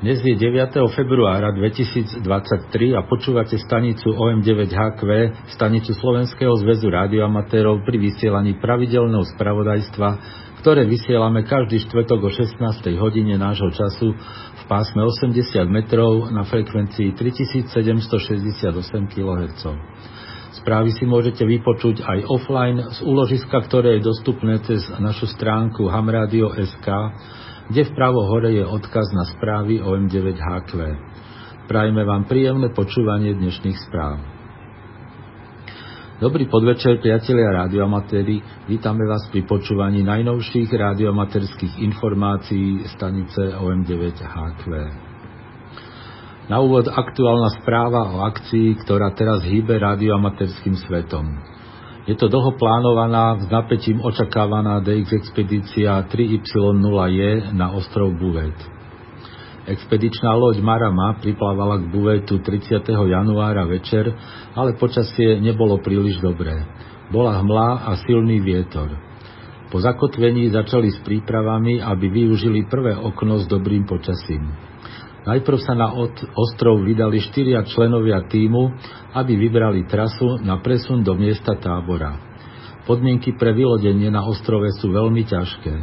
Dnes je 9. februára 2023 a počúvate stanicu OM9HQ, stanicu Slovenského zväzu radioamatérov pri vysielaní pravidelného spravodajstva, ktoré vysielame každý štvrtok o 16. hodine nášho času v pásme 80 metrov na frekvencii 3768 kHz. Správy si môžete vypočuť aj offline z úložiska, ktoré je dostupné cez našu stránku hamradio.sk kde vpravo hore je odkaz na správy OM9HQ. Prajme vám príjemné počúvanie dnešných správ. Dobrý podvečer, priatelia radioamatéri. Vítame vás pri počúvaní najnovších radioamatérských informácií stanice OM9HQ. Na úvod aktuálna správa o akcii, ktorá teraz hýbe radioamatérským svetom. Je to dlho plánovaná, s napätím očakávaná DX expedícia 3Y0J na ostrov Buvet. Expedičná loď Marama priplávala k Buvetu 30. januára večer, ale počasie nebolo príliš dobré. Bola hmla a silný vietor. Po zakotvení začali s prípravami, aby využili prvé okno s dobrým počasím. Najprv sa na ostrov vydali štyria členovia týmu, aby vybrali trasu na presun do miesta tábora. Podmienky pre vylodenie na ostrove sú veľmi ťažké.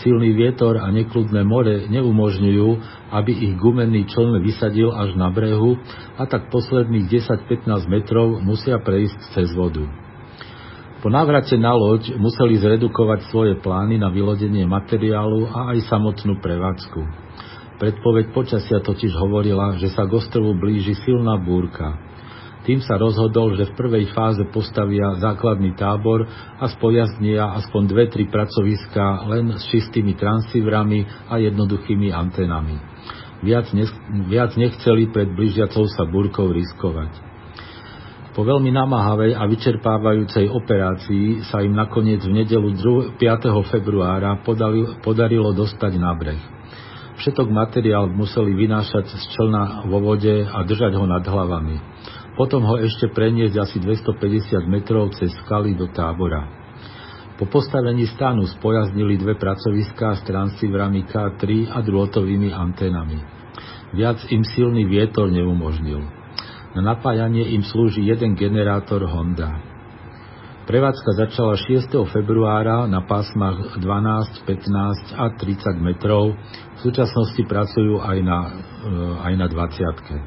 Silný vietor a nekludné more neumožňujú, aby ich gumený čln vysadil až na brehu a tak posledných 10-15 metrov musia prejsť cez vodu. Po návrate na loď museli zredukovať svoje plány na vylodenie materiálu a aj samotnú prevádzku. Predpoveď počasia totiž hovorila, že sa k ostrovu blíži silná búrka. Tým sa rozhodol, že v prvej fáze postavia základný tábor a spojaznia aspoň dve, tri pracoviská len s čistými transceiverami a jednoduchými antenami. Viac, ne, viac nechceli pred blížiacou sa búrkou riskovať. Po veľmi namáhavej a vyčerpávajúcej operácii sa im nakoniec v nedelu 5. februára podarilo dostať na breh. Všetok materiál museli vynášať z člna vo vode a držať ho nad hlavami. Potom ho ešte preniesť asi 250 metrov cez skaly do tábora. Po postavení stánu spojaznili dve pracoviská s transceiverami K3 a drôtovými anténami. Viac im silný vietor neumožnil. Na napájanie im slúži jeden generátor Honda. Prevádzka začala 6. februára na pásmach 12, 15 a 30 metrov. V súčasnosti pracujú aj na, eh, aj na 20.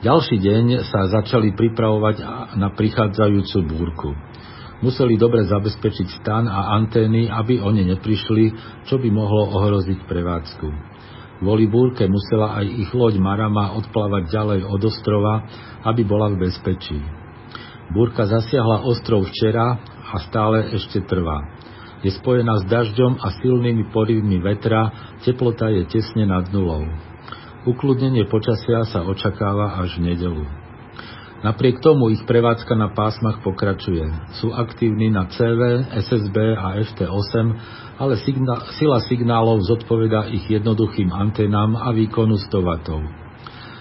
Ďalší deň sa začali pripravovať na prichádzajúcu búrku. Museli dobre zabezpečiť stan a antény, aby oni neprišli, čo by mohlo ohroziť prevádzku. Kvôli búrke musela aj ich loď Marama odplávať ďalej od ostrova, aby bola v bezpečí. Búrka zasiahla ostrov včera a stále ešte trvá. Je spojená s dažďom a silnými porivmi vetra, teplota je tesne nad nulou. Ukludnenie počasia sa očakáva až v nedelu. Napriek tomu ich prevádzka na pásmach pokračuje. Sú aktívni na CV, SSB a FT8, ale sila signálov zodpoveda ich jednoduchým antenám a výkonu 100 W.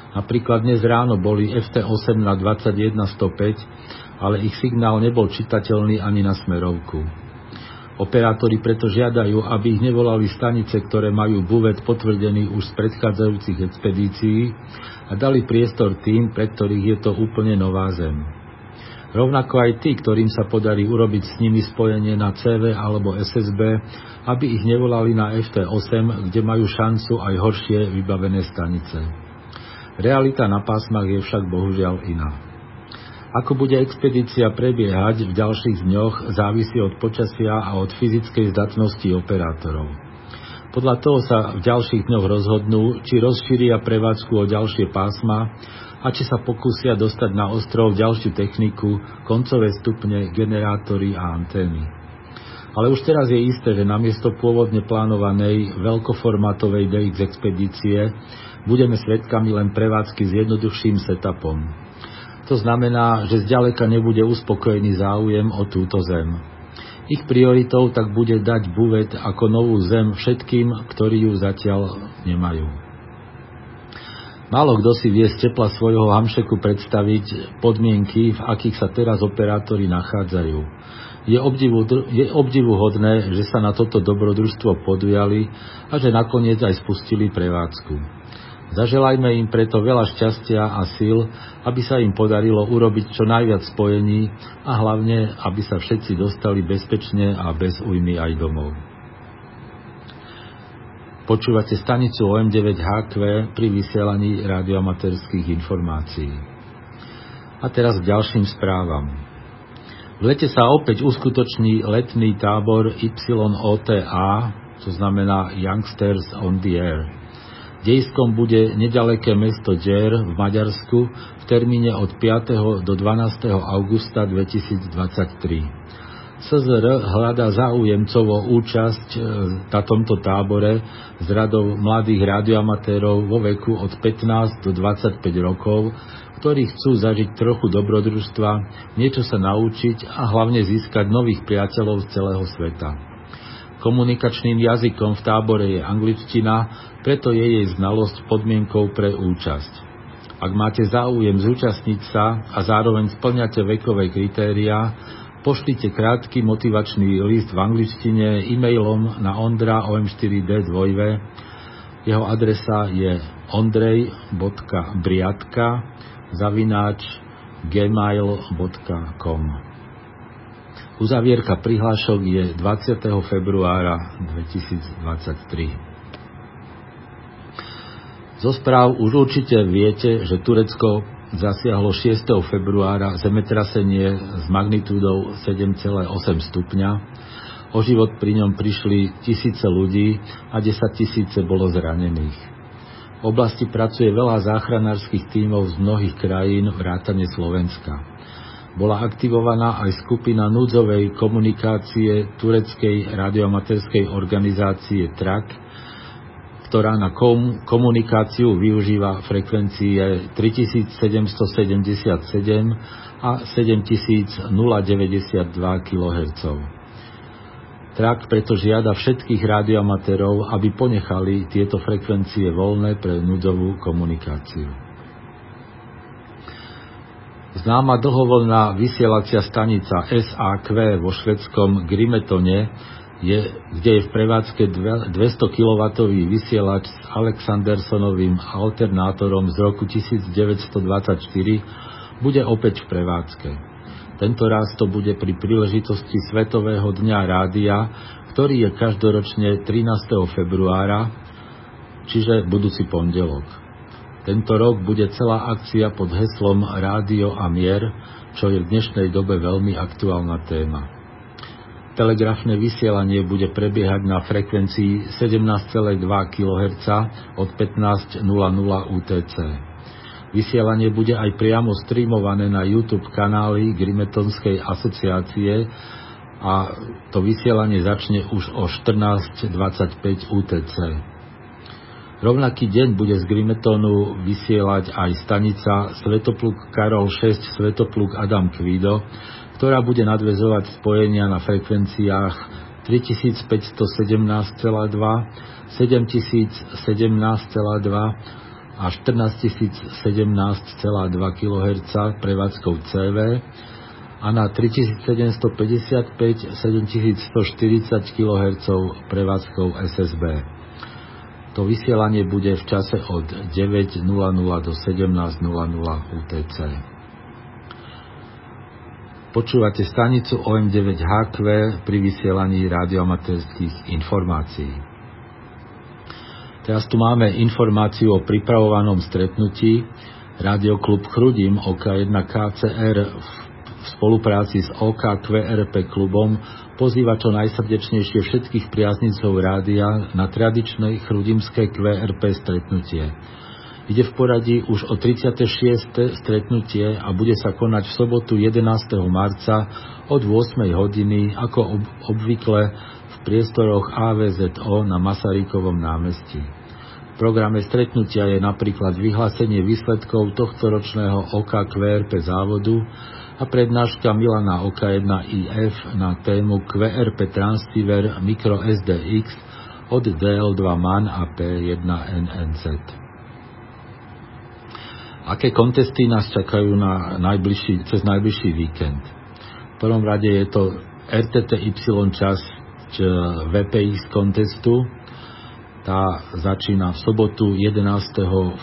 Napríklad dnes ráno boli FT8 na 21.105, ale ich signál nebol čitateľný ani na smerovku. Operátori preto žiadajú, aby ich nevolali stanice, ktoré majú buvet potvrdený už z predchádzajúcich expedícií a dali priestor tým, pre ktorých je to úplne nová zem. Rovnako aj tí, ktorým sa podarí urobiť s nimi spojenie na CV alebo SSB, aby ich nevolali na FT8, kde majú šancu aj horšie vybavené stanice. Realita na pásmach je však bohužiaľ iná. Ako bude expedícia prebiehať v ďalších dňoch závisí od počasia a od fyzickej zdatnosti operátorov. Podľa toho sa v ďalších dňoch rozhodnú, či rozšíria prevádzku o ďalšie pásma a či sa pokúsia dostať na ostrov ďalšiu techniku, koncové stupne, generátory a antény. Ale už teraz je isté, že namiesto pôvodne plánovanej veľkoformátovej DX expedície budeme svedkami len prevádzky s jednoduchším setupom. To znamená, že zďaleka nebude uspokojený záujem o túto zem. Ich prioritou tak bude dať buvet ako novú zem všetkým, ktorí ju zatiaľ nemajú. Málo kto si vie z tepla svojho hamšeku predstaviť podmienky, v akých sa teraz operátori nachádzajú. Je, obdivu, je obdivuhodné, že sa na toto dobrodružstvo podujali a že nakoniec aj spustili prevádzku. Zaželajme im preto veľa šťastia a síl, aby sa im podarilo urobiť čo najviac spojení a hlavne, aby sa všetci dostali bezpečne a bez újmy aj domov. Počúvate stanicu OM9HQ pri vysielaní radiomaterských informácií. A teraz k ďalším správam. V lete sa opäť uskutoční letný tábor YOTA, to znamená Youngsters on the Air. Dejskom bude nedaleké mesto Djer v Maďarsku v termíne od 5. do 12. augusta 2023. SZR hľadá záujemcov účasť e, na tomto tábore z radov mladých radioamatérov vo veku od 15 do 25 rokov, ktorí chcú zažiť trochu dobrodružstva, niečo sa naučiť a hlavne získať nových priateľov z celého sveta. Komunikačným jazykom v tábore je angličtina, preto je jej znalosť podmienkou pre účasť. Ak máte záujem zúčastniť sa a zároveň splňate vekové kritériá, pošlite krátky motivačný list v angličtine e-mailom na ondra om4d2. Jeho adresa je ondrej.briatka zavináč gmail.com Uzavierka prihlášok je 20. februára 2023. Zo správ už určite viete, že Turecko zasiahlo 6. februára zemetrasenie s magnitúdou 7,8 stupňa. O život pri ňom prišli tisíce ľudí a 10 tisíce bolo zranených. V oblasti pracuje veľa záchranárskych tímov z mnohých krajín vrátane Slovenska bola aktivovaná aj skupina núdzovej komunikácie tureckej radiomaterskej organizácie TRAK, ktorá na kom- komunikáciu využíva frekvencie 3777 a 7092 kHz. TRAK preto žiada všetkých radioamatérov, aby ponechali tieto frekvencie voľné pre núdzovú komunikáciu. Známa dlhovoľná vysielacia stanica SAQ vo švedskom Grimetone, je, kde je v prevádzke 200 kW vysielač s Alexandersonovým alternátorom z roku 1924, bude opäť v prevádzke. Tento raz to bude pri príležitosti Svetového dňa rádia, ktorý je každoročne 13. februára, čiže budúci pondelok. Tento rok bude celá akcia pod heslom Rádio a mier, čo je v dnešnej dobe veľmi aktuálna téma. Telegrafné vysielanie bude prebiehať na frekvencii 17,2 kHz od 15.00 UTC. Vysielanie bude aj priamo streamované na YouTube kanály Grimetonskej asociácie a to vysielanie začne už o 14.25 UTC. Rovnaký deň bude z Grimetonu vysielať aj stanica Svetopluk Karol 6 Svetopluk Adam Kvido, ktorá bude nadvezovať spojenia na frekvenciách 3517,2, 7017,2 a 14017,2 kHz prevádzkou CV a na 3755 7140 kHz prevádzkou SSB. To vysielanie bude v čase od 9.00 do 17.00 UTC. Počúvate stanicu OM9HQ pri vysielaní radioamatérských informácií. Teraz tu máme informáciu o pripravovanom stretnutí Radioklub Chrudim OK1 KCR v spolupráci s OKQRP klubom pozýva čo najsrdečnejšie všetkých priaznicov rádia na tradičné chrudimské QRP stretnutie. Ide v poradí už o 36. stretnutie a bude sa konať v sobotu 11. marca od 8. hodiny ako ob, obvykle v priestoroch AVZO na Masarykovom námestí. V programe stretnutia je napríklad vyhlásenie výsledkov tohto ročného OKQRP závodu, a prednáška Milana OK1IF na tému QRP Transceiver Micro SDX od DL2 MAN a P1NNZ. Aké kontesty nás čakajú na najbližší, cez najbližší víkend? V prvom rade je to RTTY časť VPX kontestu. Tá začína v sobotu 11.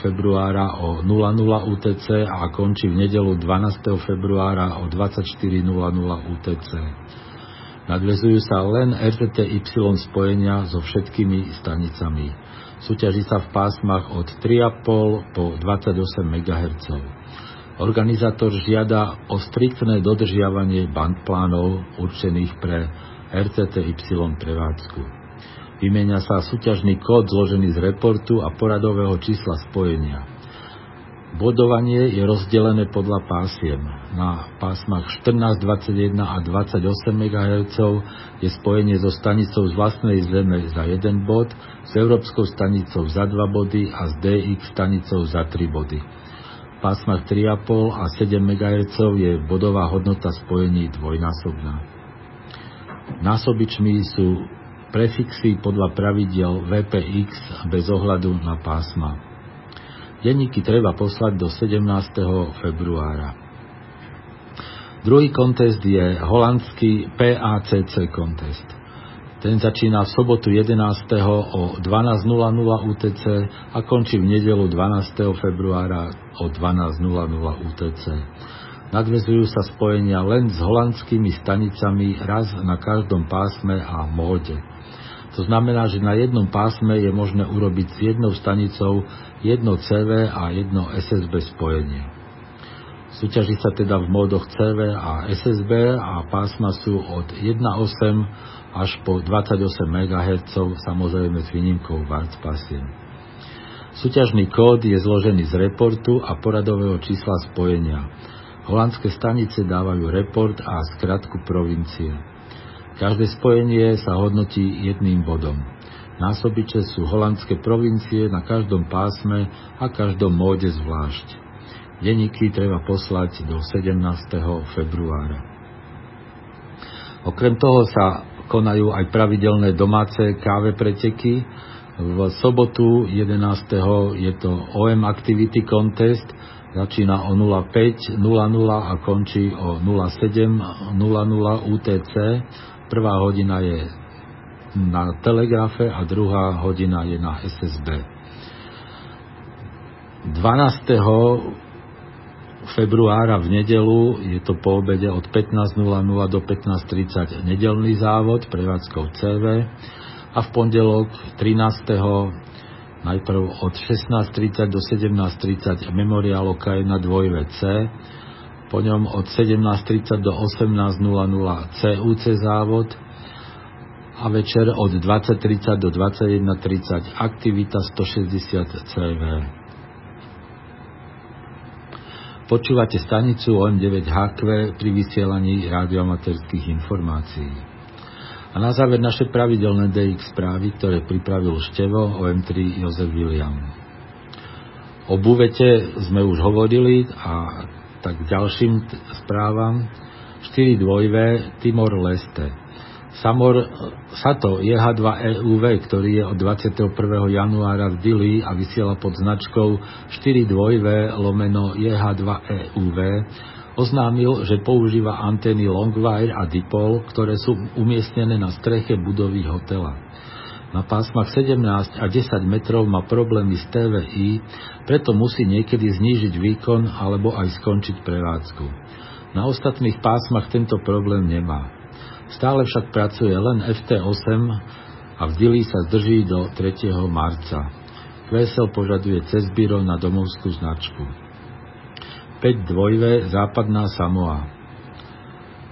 februára o 00 UTC a končí v nedelu 12. februára o 24.00 UTC. Nadvezujú sa len RTTY spojenia so všetkými stanicami. Súťaží sa v pásmach od 3,5 po 28 MHz. Organizátor žiada o striktné dodržiavanie bandplánov určených pre RTTY prevádzku. Vymenia sa súťažný kód zložený z reportu a poradového čísla spojenia. Bodovanie je rozdelené podľa pásiem. Na pásmach 14, 21 a 28 MHz je spojenie so stanicou z vlastnej zeme za 1 bod, s európskou stanicou za 2 body a s DX stanicou za 3 body. V pásmach 3,5 a 7 MHz je bodová hodnota spojení dvojnásobná. Násobičmi sú prefixy podľa pravidiel VPX bez ohľadu na pásma. Denníky treba poslať do 17. februára. Druhý kontest je holandský PACC kontest. Ten začína v sobotu 11. o 12.00 UTC a končí v nedelu 12. februára o 12.00 UTC. Nadvezujú sa spojenia len s holandskými stanicami raz na každom pásme a móde. To znamená, že na jednom pásme je možné urobiť s jednou stanicou jedno CV a jedno SSB spojenie. Súťaží sa teda v módoch CV a SSB a pásma sú od 1.8 až po 28 MHz, samozrejme s výnimkou Warts pasiem. Súťažný kód je zložený z reportu a poradového čísla spojenia. Holandské stanice dávajú report a skratku provincie. Každé spojenie sa hodnotí jedným bodom. Násobiče sú holandské provincie na každom pásme a každom móde zvlášť. Deníky treba poslať do 17. februára. Okrem toho sa konajú aj pravidelné domáce káve preteky. V sobotu 11. je to OM Activity Contest, Začína o 05.00 a končí o 07.00 UTC. Prvá hodina je na telegrafe a druhá hodina je na SSB. 12. februára v nedelu je to po obede od 15.00 do 15.30 nedelný závod prevádzkou CV a v pondelok 13 najprv od 16.30 do 17.30 memoriál OK na 2VC, po ňom od 17.30 do 18.00 CUC závod a večer od 20.30 do 21.30 aktivita 160 CV. Počúvate stanicu OM9HQ pri vysielaní radioamaterských informácií. A na záver naše pravidelné DX správy, ktoré pripravil Števo OM3 Jozef William. O buvete sme už hovorili a tak ďalším správam 4 dvojvé Timor Leste. Samor Sato JH2 EUV, ktorý je od 21. januára v Dili a vysiela pod značkou 4 dvojvé lomeno JH2 EUV, oznámil, že používa antény Longwire a Dipol, ktoré sú umiestnené na streche budovy hotela. Na pásmach 17 a 10 metrov má problémy s TVI, preto musí niekedy znížiť výkon alebo aj skončiť prevádzku. Na ostatných pásmach tento problém nemá. Stále však pracuje len FT8 a v Dili sa zdrží do 3. marca. Kvesel požaduje cez byro na domovskú značku. 5 dvojve Západná Samoa.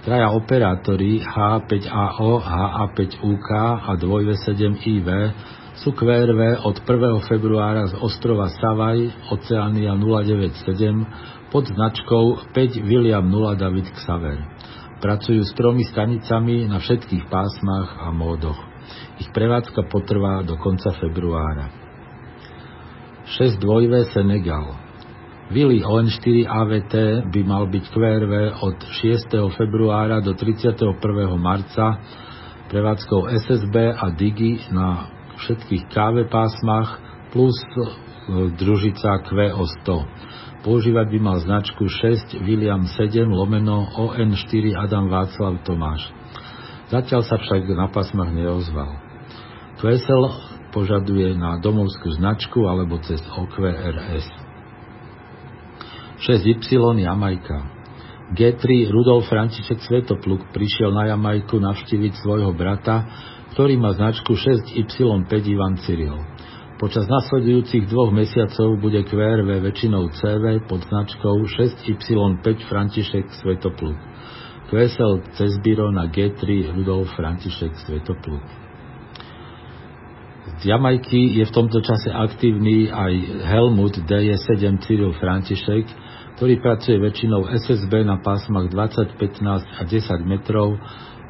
Traja operátori H5AO, HA5UK a 2V7IV sú QRV od 1. februára z ostrova Savaj, Oceánia 097 pod značkou 5 William 0 David Xaver. Pracujú s tromi stanicami na všetkých pásmach a módoch. Ich prevádzka potrvá do konca februára. 6 dvojve Senegal. Vili ON4 AVT by mal byť QRV od 6. februára do 31. marca prevádzkou SSB a Digi na všetkých KV pásmach plus e, družica QO100. Používať by mal značku 6 William 7 lomeno ON4 Adam Václav Tomáš. Zatiaľ sa však na pasmach neozval. Kvesel požaduje na domovskú značku alebo cez OQRS. 6Y Jamajka G3 Rudolf František Svetopluk prišiel na Jamajku navštíviť svojho brata, ktorý má značku 6Y5 Ivan Cyril. Počas nasledujúcich dvoch mesiacov bude QRV väčšinou CV pod značkou 6Y5 František Svetopluk. QSL cez biro na G3 Rudolf František Svetopluk. Z Jamajky je v tomto čase aktívny aj Helmut DJ7 Cyril František, ktorý pracuje väčšinou SSB na pásmach 20, 15 a 10 metrov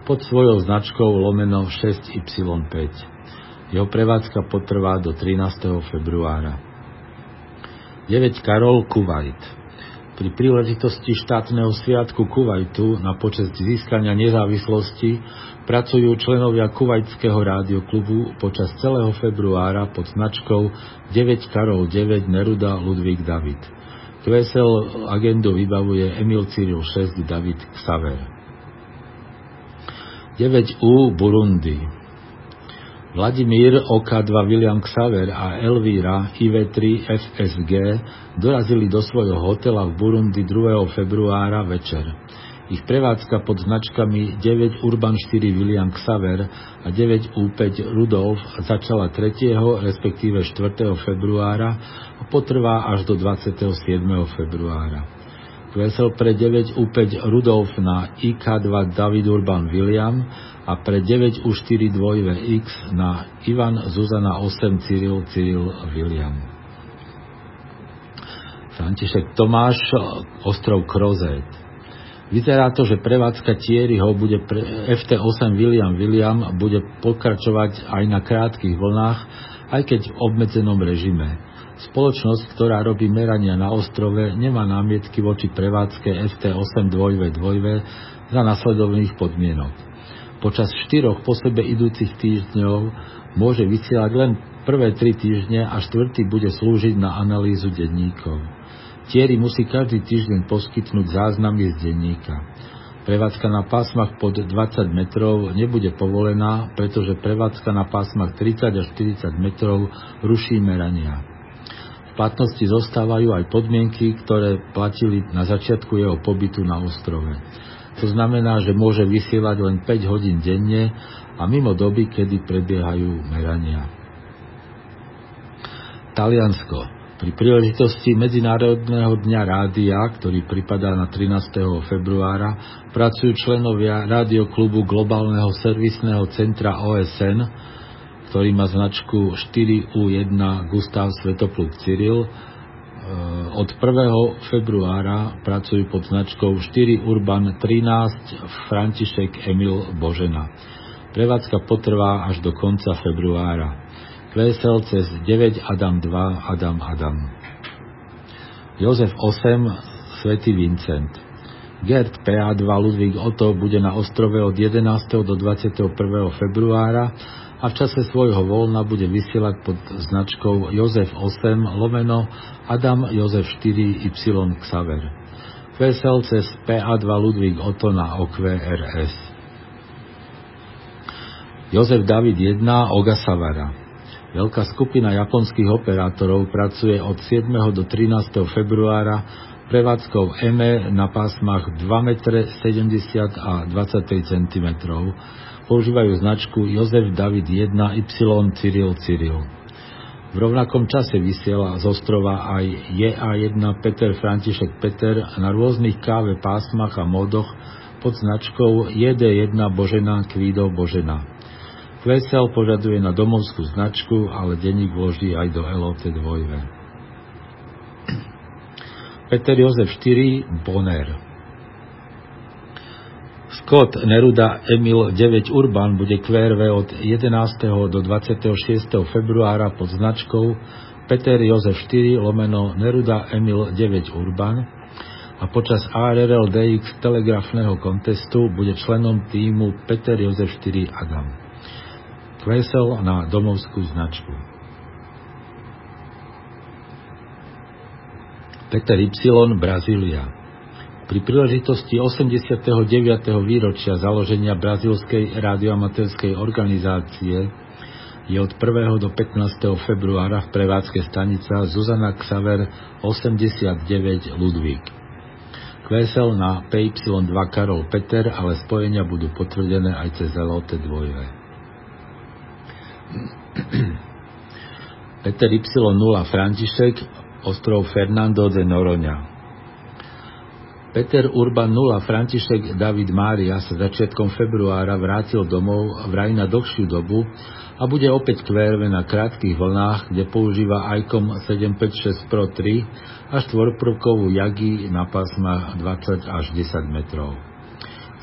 pod svojou značkou lomeno 6Y5. Jeho prevádzka potrvá do 13. februára. 9 Karol Kuwait pri príležitosti štátneho sviatku Kuwaitu na počest získania nezávislosti pracujú členovia Kuvajtského rádioklubu počas celého februára pod značkou 9 Karol 9 Neruda Ludvík David. QSL agendu vybavuje Emil Cyril 6 David Xaver. 9U Burundi Vladimír OK2 William Xaver a Elvíra IV3 FSG dorazili do svojho hotela v Burundi 2. februára večer. Ich prevádzka pod značkami 9 Urban 4 William Xaver a 9 U5 Rudolf začala 3. respektíve 4. februára a potrvá až do 27. februára. Vesel pre 9 U5 Rudolf na IK2 David Urban William a pre 9 U4 2X na Ivan Zuzana 8 Cyril Cyril William. František Tomáš, ostrov Krozet. Vyzerá to, že prevádzka Thierryho bude pre FT8 William William bude pokračovať aj na krátkých vlnách, aj keď v obmedzenom režime. Spoločnosť, ktorá robí merania na ostrove, nemá námietky voči prevádzke FT8 2V 2V za nasledovných podmienok. Počas štyroch po sebe idúcich týždňov môže vysielať len prvé tri týždne a štvrtý bude slúžiť na analýzu denníkov. Thierry musí každý týždeň poskytnúť záznamy z denníka. Prevádzka na pásmach pod 20 metrov nebude povolená, pretože prevádzka na pásmach 30 až 40 metrov ruší merania. V platnosti zostávajú aj podmienky, ktoré platili na začiatku jeho pobytu na ostrove. To znamená, že môže vysielať len 5 hodín denne a mimo doby, kedy prebiehajú merania. Taliansko. Pri príležitosti Medzinárodného dňa rádia, ktorý pripadá na 13. februára, pracujú členovia rádioklubu Globálneho servisného centra OSN, ktorý má značku 4U1 Gustav Svetopluk Cyril, Eh, od 1. februára pracujú pod značkou 4 Urban 13 František Emil Božena. Prevádzka potrvá až do konca februára. Kvesel cez 9 Adam 2 Adam Adam. Jozef 8 Svetý Vincent. Gert PA2 Ludvík Otto bude na ostrove od 11. do 21. februára a v čase svojho voľna bude vysielať pod značkou Jozef 8 lomeno Adam Jozef 4 Y Xaver. Vesel cez PA2 Ludvík Otto na OQRS. Jozef David 1 Ogasavara. Veľká skupina japonských operátorov pracuje od 7. do 13. februára prevádzkou EME na pásmach 2 m 70 a 23 cm používajú značku Jozef David 1 Y Cyril Cyril. V rovnakom čase vysiela z ostrova aj JA1 Peter František Peter na rôznych káve pásmach a modoch pod značkou JD1 Božena Kvído Božena. Kvesel požaduje na domovskú značku, ale denník vloží aj do LOT 2. Peter Jozef 4 Bonner Scott Neruda Emil 9 Urban bude QRV od 11. do 26. februára pod značkou Peter Jozef 4 lomeno Neruda Emil 9 Urban a počas ARL DX telegrafného kontestu bude členom týmu Peter Jozef 4 Adam. Kvesel na domovskú značku. Peter Y. Brazília Pri príležitosti 89. výročia založenia brazílskej radioamatérskej organizácie je od 1. do 15. februára v prevádzke stanica Zuzana Xaver 89 Ludvík. Kvesel na PY2 Karol Peter, ale spojenia budú potvrdené aj cez LOT 2. Peter Y0 František, ostrov Fernando de Noroňa. Peter Urban 0 František David Mária sa začiatkom februára vrátil domov vraj na dlhšiu dobu a bude opäť QRV na krátkých vlnách, kde používa ICOM 756 Pro 3 a štvorprvkovú Yagi na pásma 20 až 10 metrov.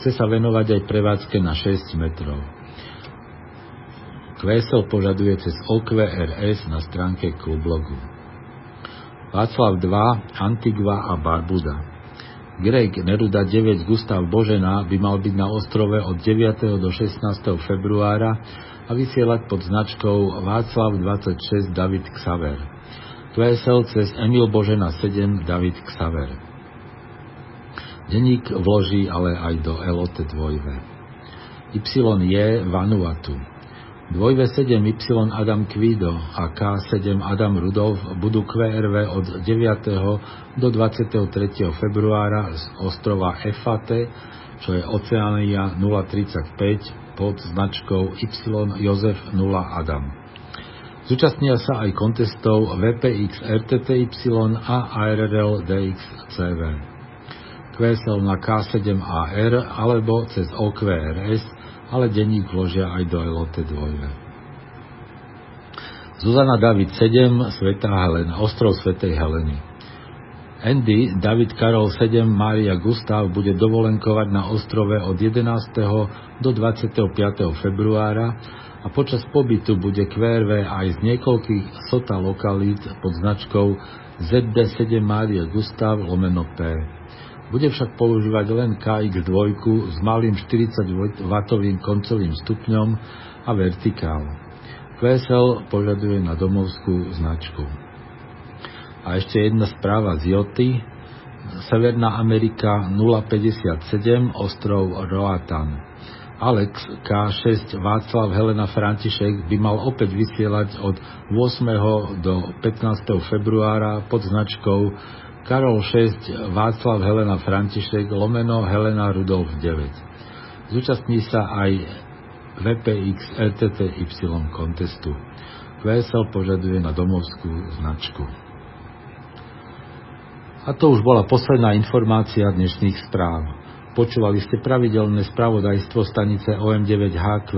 Chce sa venovať aj prevádzke na 6 metrov. QSL požaduje cez OQRS na stránke klublogu. Václav 2, Antigua a Barbuda. Greg Neruda 9 Gustav Božena by mal byť na ostrove od 9. do 16. februára a vysielať pod značkou Václav 26 David Xaver. QSL cez Emil Božena 7 David Xaver. Deník vloží ale aj do LOT 2. je Vanuatu. 2V7Y Adam Kvido a K7 Adam Rudolf budú QRV od 9. do 23. februára z ostrova Efate, čo je Oceánia 035 pod značkou Y Jozef 0 Adam. Zúčastnia sa aj kontestov VPX RTTY a ARRL DX CV. QSL na K7AR alebo cez OQRS ale denník vložia aj do LOT 2. Zuzana David 7, Sveta Helena, ostrov Svetej Heleny. Andy David Karol 7 Mária Gustav bude dovolenkovať na ostrove od 11. do 25. februára a počas pobytu bude QRV aj z niekoľkých sota lokalít pod značkou ZD7 Mária Gustav lomeno P. Bude však používať len KX2 s malým 40W koncovým stupňom a vertikál. QSL požaduje na domovskú značku. A ešte jedna správa z Joty. Severná Amerika 057, ostrov Roatan. Alex K6 Václav Helena František by mal opäť vysielať od 8. do 15. februára pod značkou Karol 6, Václav Helena František, Lomeno Helena Rudolf 9. Zúčastní sa aj VPX LTTY kontestu. VSL požaduje na domovskú značku. A to už bola posledná informácia dnešných správ. Počúvali ste pravidelné spravodajstvo stanice OM9HQ,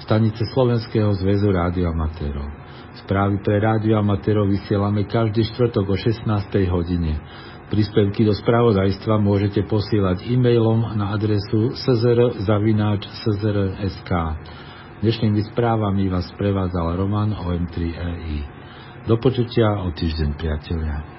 stanice Slovenského zväzu rádioamatérov. Správy pre rádioamatérov vysielame každý štvrtok o 16. hodine. Príspevky do spravodajstva môžete posielať e-mailom na adresu szr.sk. Dnešnými správami vás prevádzal Roman OM3EI. Do počutia o týždeň, priatelia.